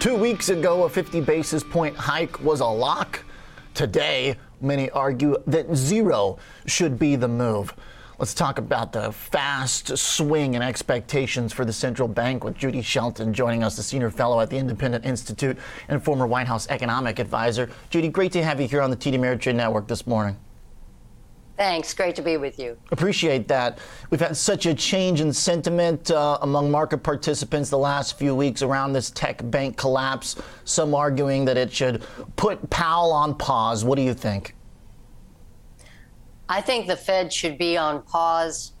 Two weeks ago, a 50 basis point hike was a lock. Today, many argue that zero should be the move. Let's talk about the fast swing and expectations for the central bank with Judy Shelton joining us, the senior fellow at the Independent Institute and former White House economic advisor. Judy, great to have you here on the TD Ameritrade Network this morning. Thanks. Great to be with you. Appreciate that. We've had such a change in sentiment uh, among market participants the last few weeks around this tech bank collapse. Some arguing that it should put Powell on pause. What do you think? I think the Fed should be on pause,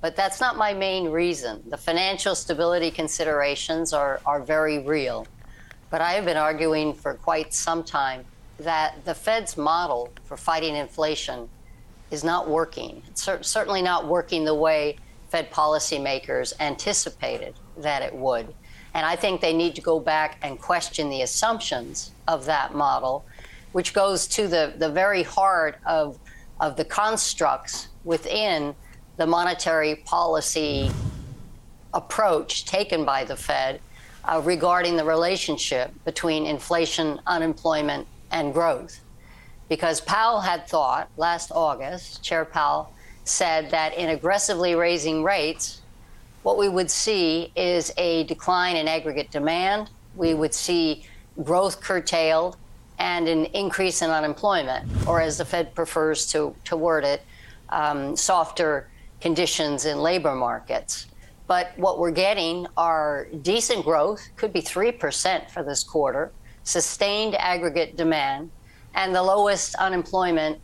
but that's not my main reason. The financial stability considerations are, are very real. But I have been arguing for quite some time that the Fed's model for fighting inflation is not working. It's certainly not working the way Fed policymakers anticipated that it would. And I think they need to go back and question the assumptions of that model, which goes to the, the very heart of, of the constructs within the monetary policy approach taken by the Fed uh, regarding the relationship between inflation, unemployment, and growth because Powell had thought last August, Chair Powell said that in aggressively raising rates, what we would see is a decline in aggregate demand. We would see growth curtailed and an increase in unemployment, or as the Fed prefers to, to word it, um, softer conditions in labor markets. But what we're getting are decent growth, could be 3% for this quarter, sustained aggregate demand, and the lowest unemployment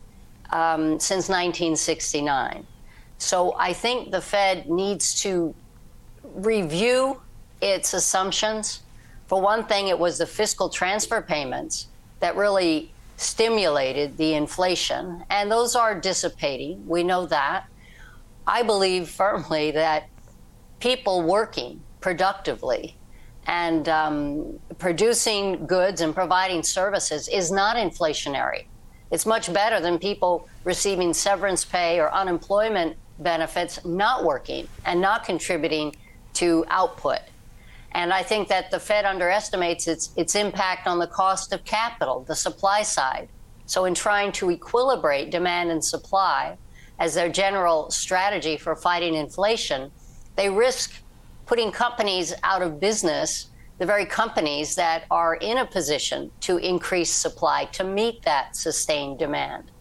um, since 1969. So I think the Fed needs to review its assumptions. For one thing, it was the fiscal transfer payments that really stimulated the inflation, and those are dissipating. We know that. I believe firmly that people working productively and um, producing goods and providing services is not inflationary. It's much better than people receiving severance pay or unemployment benefits not working and not contributing to output. And I think that the Fed underestimates its, its impact on the cost of capital, the supply side. So, in trying to equilibrate demand and supply as their general strategy for fighting inflation, they risk putting companies out of business, the very companies that are in a position to increase supply to meet that sustained demand.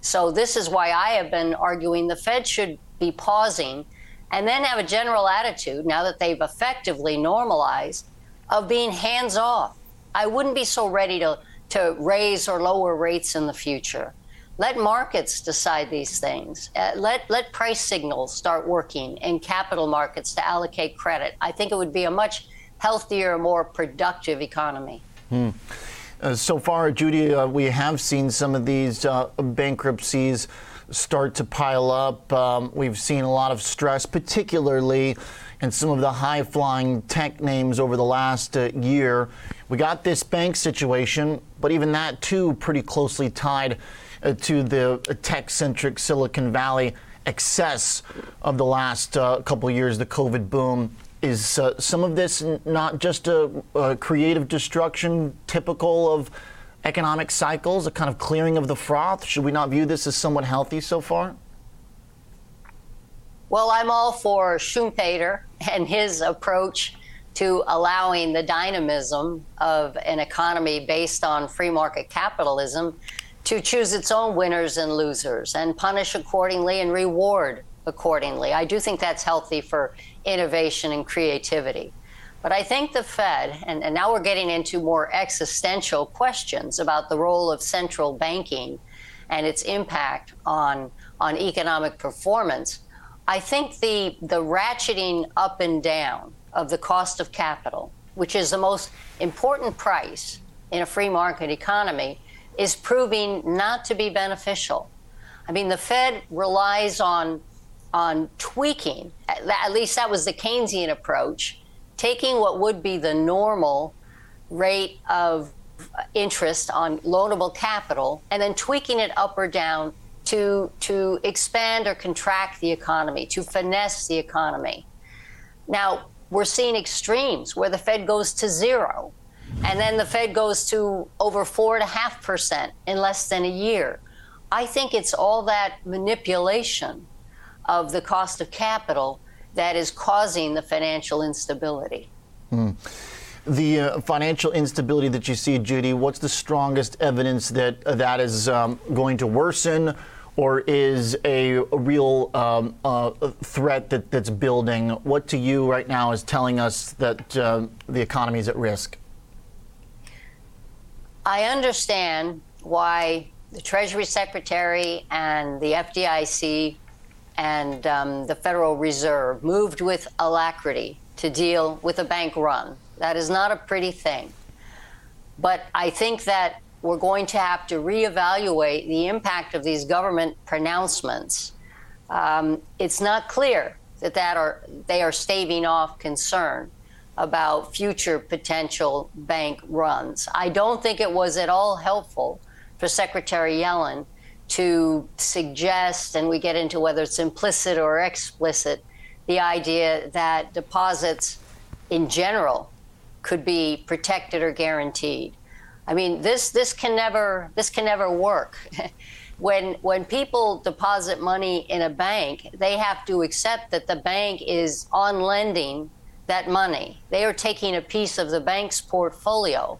So, this is why I have been arguing the Fed should be pausing and then have a general attitude, now that they've effectively normalized, of being hands off. I wouldn't be so ready to, to raise or lower rates in the future. Let markets decide these things. Uh, let, let price signals start working in capital markets to allocate credit. I think it would be a much healthier, more productive economy. Hmm. Uh, so far, Judy, uh, we have seen some of these uh, bankruptcies start to pile up. Um, we've seen a lot of stress, particularly in some of the high flying tech names over the last uh, year. We got this bank situation, but even that, too, pretty closely tied to the tech centric Silicon Valley excess of the last uh, couple years, the COVID boom. Is uh, some of this not just a, a, creative destruction typical of economic cycles, a kind of clearing of the froth? Should we not view this as somewhat healthy so far? Well, I'm all for Schumpeter and his approach to allowing the dynamism of an economy based on free market capitalism to choose its own winners and losers and punish accordingly and reward accordingly. I do think that's healthy for innovation and creativity. But I think the Fed, and, and now we're getting into more existential questions about the role of central banking and its impact on, on economic performance. I think the, the ratcheting up and down of the cost of capital, which is the most important price in a free market economy, is proving not to be beneficial. I mean, the Fed relies on on tweaking. At least that was the Keynesian approach, taking what would be the normal rate of interest on loanable capital and then tweaking it up or down to to expand or contract the economy, to finesse the economy. Now, we're seeing extremes where the Fed goes to zero And then the Fed goes to over 4.5% in less than a year. I think it's all that manipulation of the cost of capital that is causing the financial instability. Mm. The uh, financial instability that you see, Judy, what's the strongest evidence that uh, that is um, going to worsen or is a, a real um, uh, threat that, that's building? What to you right now is telling us that uh, the economy is at risk? I understand why the Treasury Secretary and the FDIC and um, the Federal Reserve moved with alacrity to deal with a bank run. That is not a pretty thing. But I think that we're going to have to reevaluate the impact of these government pronouncements. Um, it's not clear that, that are, they are staving off concern about future potential bank runs. I don't think it was at all helpful for Secretary Yellen to suggest, and we get into whether it's implicit or explicit, the idea that deposits in general could be protected or guaranteed. I mean, this this can never this can never work. when when people deposit money in a bank, they have to accept that the bank is on lending that money. They are taking a piece of the bank's portfolio.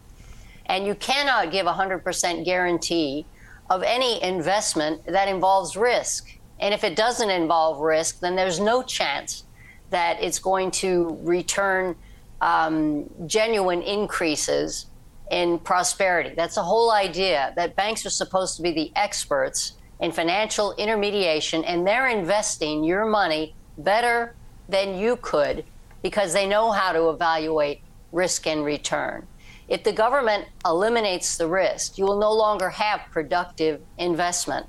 And you cannot give a 100% guarantee of any investment that involves risk. And if it doesn't involve risk, then there's no chance that it's going to return um, genuine increases in prosperity. That's the whole idea that banks are supposed to be the experts in financial intermediation, and they're investing your money better than you could because they know how to evaluate risk and return. If the government eliminates the risk, you will no longer have productive investment.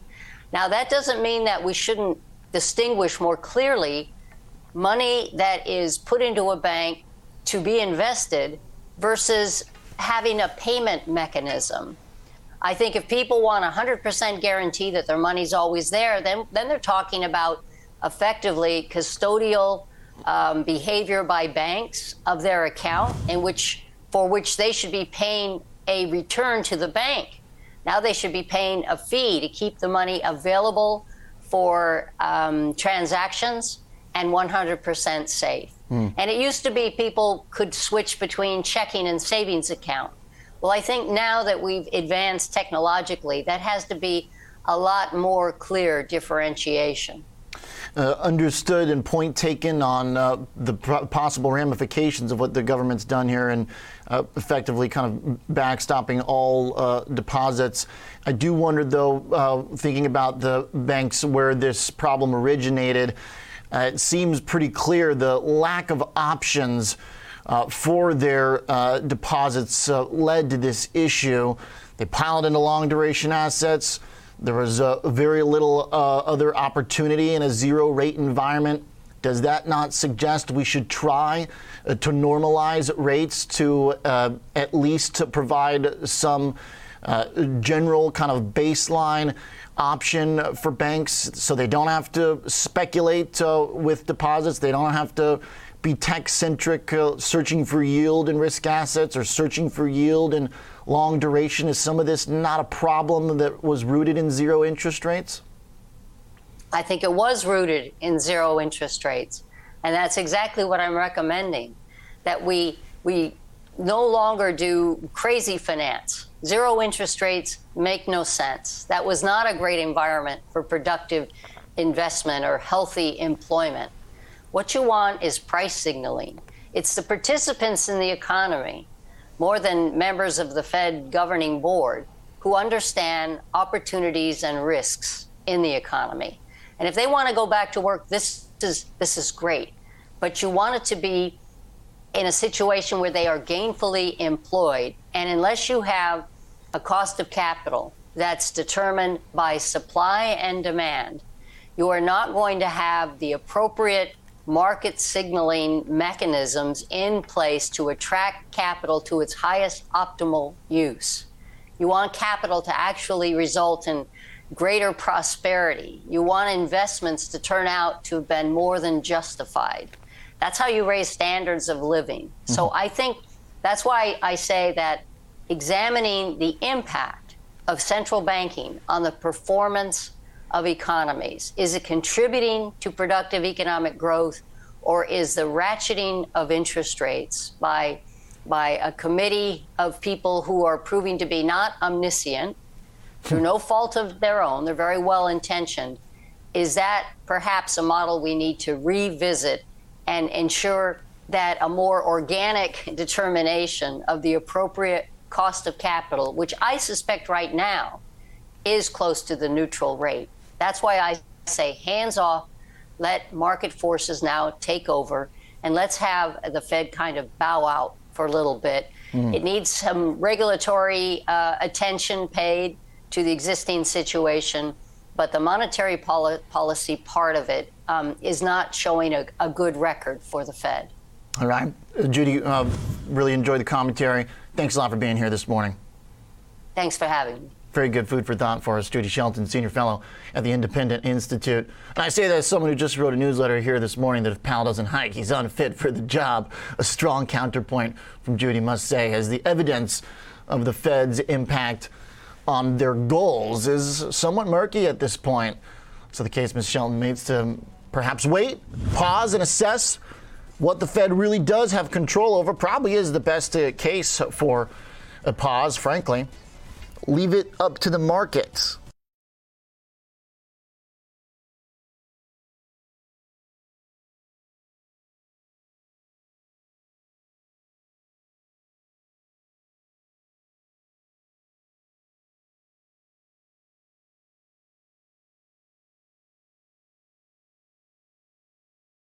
Now, that doesn't mean that we shouldn't distinguish more clearly money that is put into a bank to be invested versus having a payment mechanism. I think if people want a 100% guarantee that their money's always there, then, then they're talking about effectively custodial um, behavior by banks of their account in which for which they should be paying a return to the bank. Now they should be paying a fee to keep the money available for um, transactions and 100% safe. Mm. And it used to be people could switch between checking and savings account. Well, I think now that we've advanced technologically, that has to be a lot more clear differentiation. Uh, understood and point taken on uh, the possible ramifications of what the government's done here and uh, effectively kind of backstopping all uh, deposits. I do wonder, though, uh, thinking about the banks where this problem originated, uh, it seems pretty clear the lack of options for their deposits led to this issue. They piled into long duration assets. There was uh, very little uh, other opportunity in a zero rate environment. Does that not suggest we should try to normalize rates to at least to provide some general kind of baseline option for banks so they don't have to speculate uh, with deposits. They don't have to be tech centric, uh, searching for yield in risk assets or searching for yield in long duration. Is some of this not a problem that was rooted in zero interest rates? I think it was rooted in zero interest rates. And that's exactly what I'm recommending that we, we no longer do crazy finance Zero interest rates make no sense. That was not a great environment for productive investment or healthy employment. What you want is price signaling. It's the participants in the economy, more than members of the Fed governing board, who understand opportunities and risks in the economy. And if they want to go back to work, this is, this is great. But you want it to be in a situation where they are gainfully employed. And unless you have a cost of capital that's determined by supply and demand, you are not going to have the appropriate market signaling mechanisms in place to attract capital to its highest optimal use. You want capital to actually result in greater prosperity. You want investments to turn out to have been more than justified. That's how you raise standards of living. Mm-hmm. So I think That's why I say that examining the impact of central banking on the performance of economies is it contributing to productive economic growth or is the ratcheting of interest rates by by a committee of people who are proving to be not omniscient through no fault of their own they're very well intentioned is that perhaps a model we need to revisit and ensure that a more organic determination of the appropriate cost of capital, which I suspect right now is close to the neutral rate. That's why I say hands off, let market forces now take over, and let's have the Fed kind of bow out for a little bit. Mm. It needs some regulatory uh, attention paid to the existing situation but the monetary poli- policy part of it um, is not showing a, a, good record for the Fed. All right. Judy, uh, really enjoyed the commentary. Thanks a lot for being here this morning. Thanks for having me. Very good food for thought for us. Judy Shelton, Senior Fellow at the Independent Institute. And I say that as someone who just wrote a newsletter here this morning that if Powell doesn't hike, he's unfit for the job. A strong counterpoint from Judy, must say, as the evidence of the Fed's impact on their goals is somewhat murky at this point. So the case Ms. Shelton makes to perhaps wait, pause, and assess what the Fed really does have control over probably is the best uh, case for a pause, frankly. Leave it up to the markets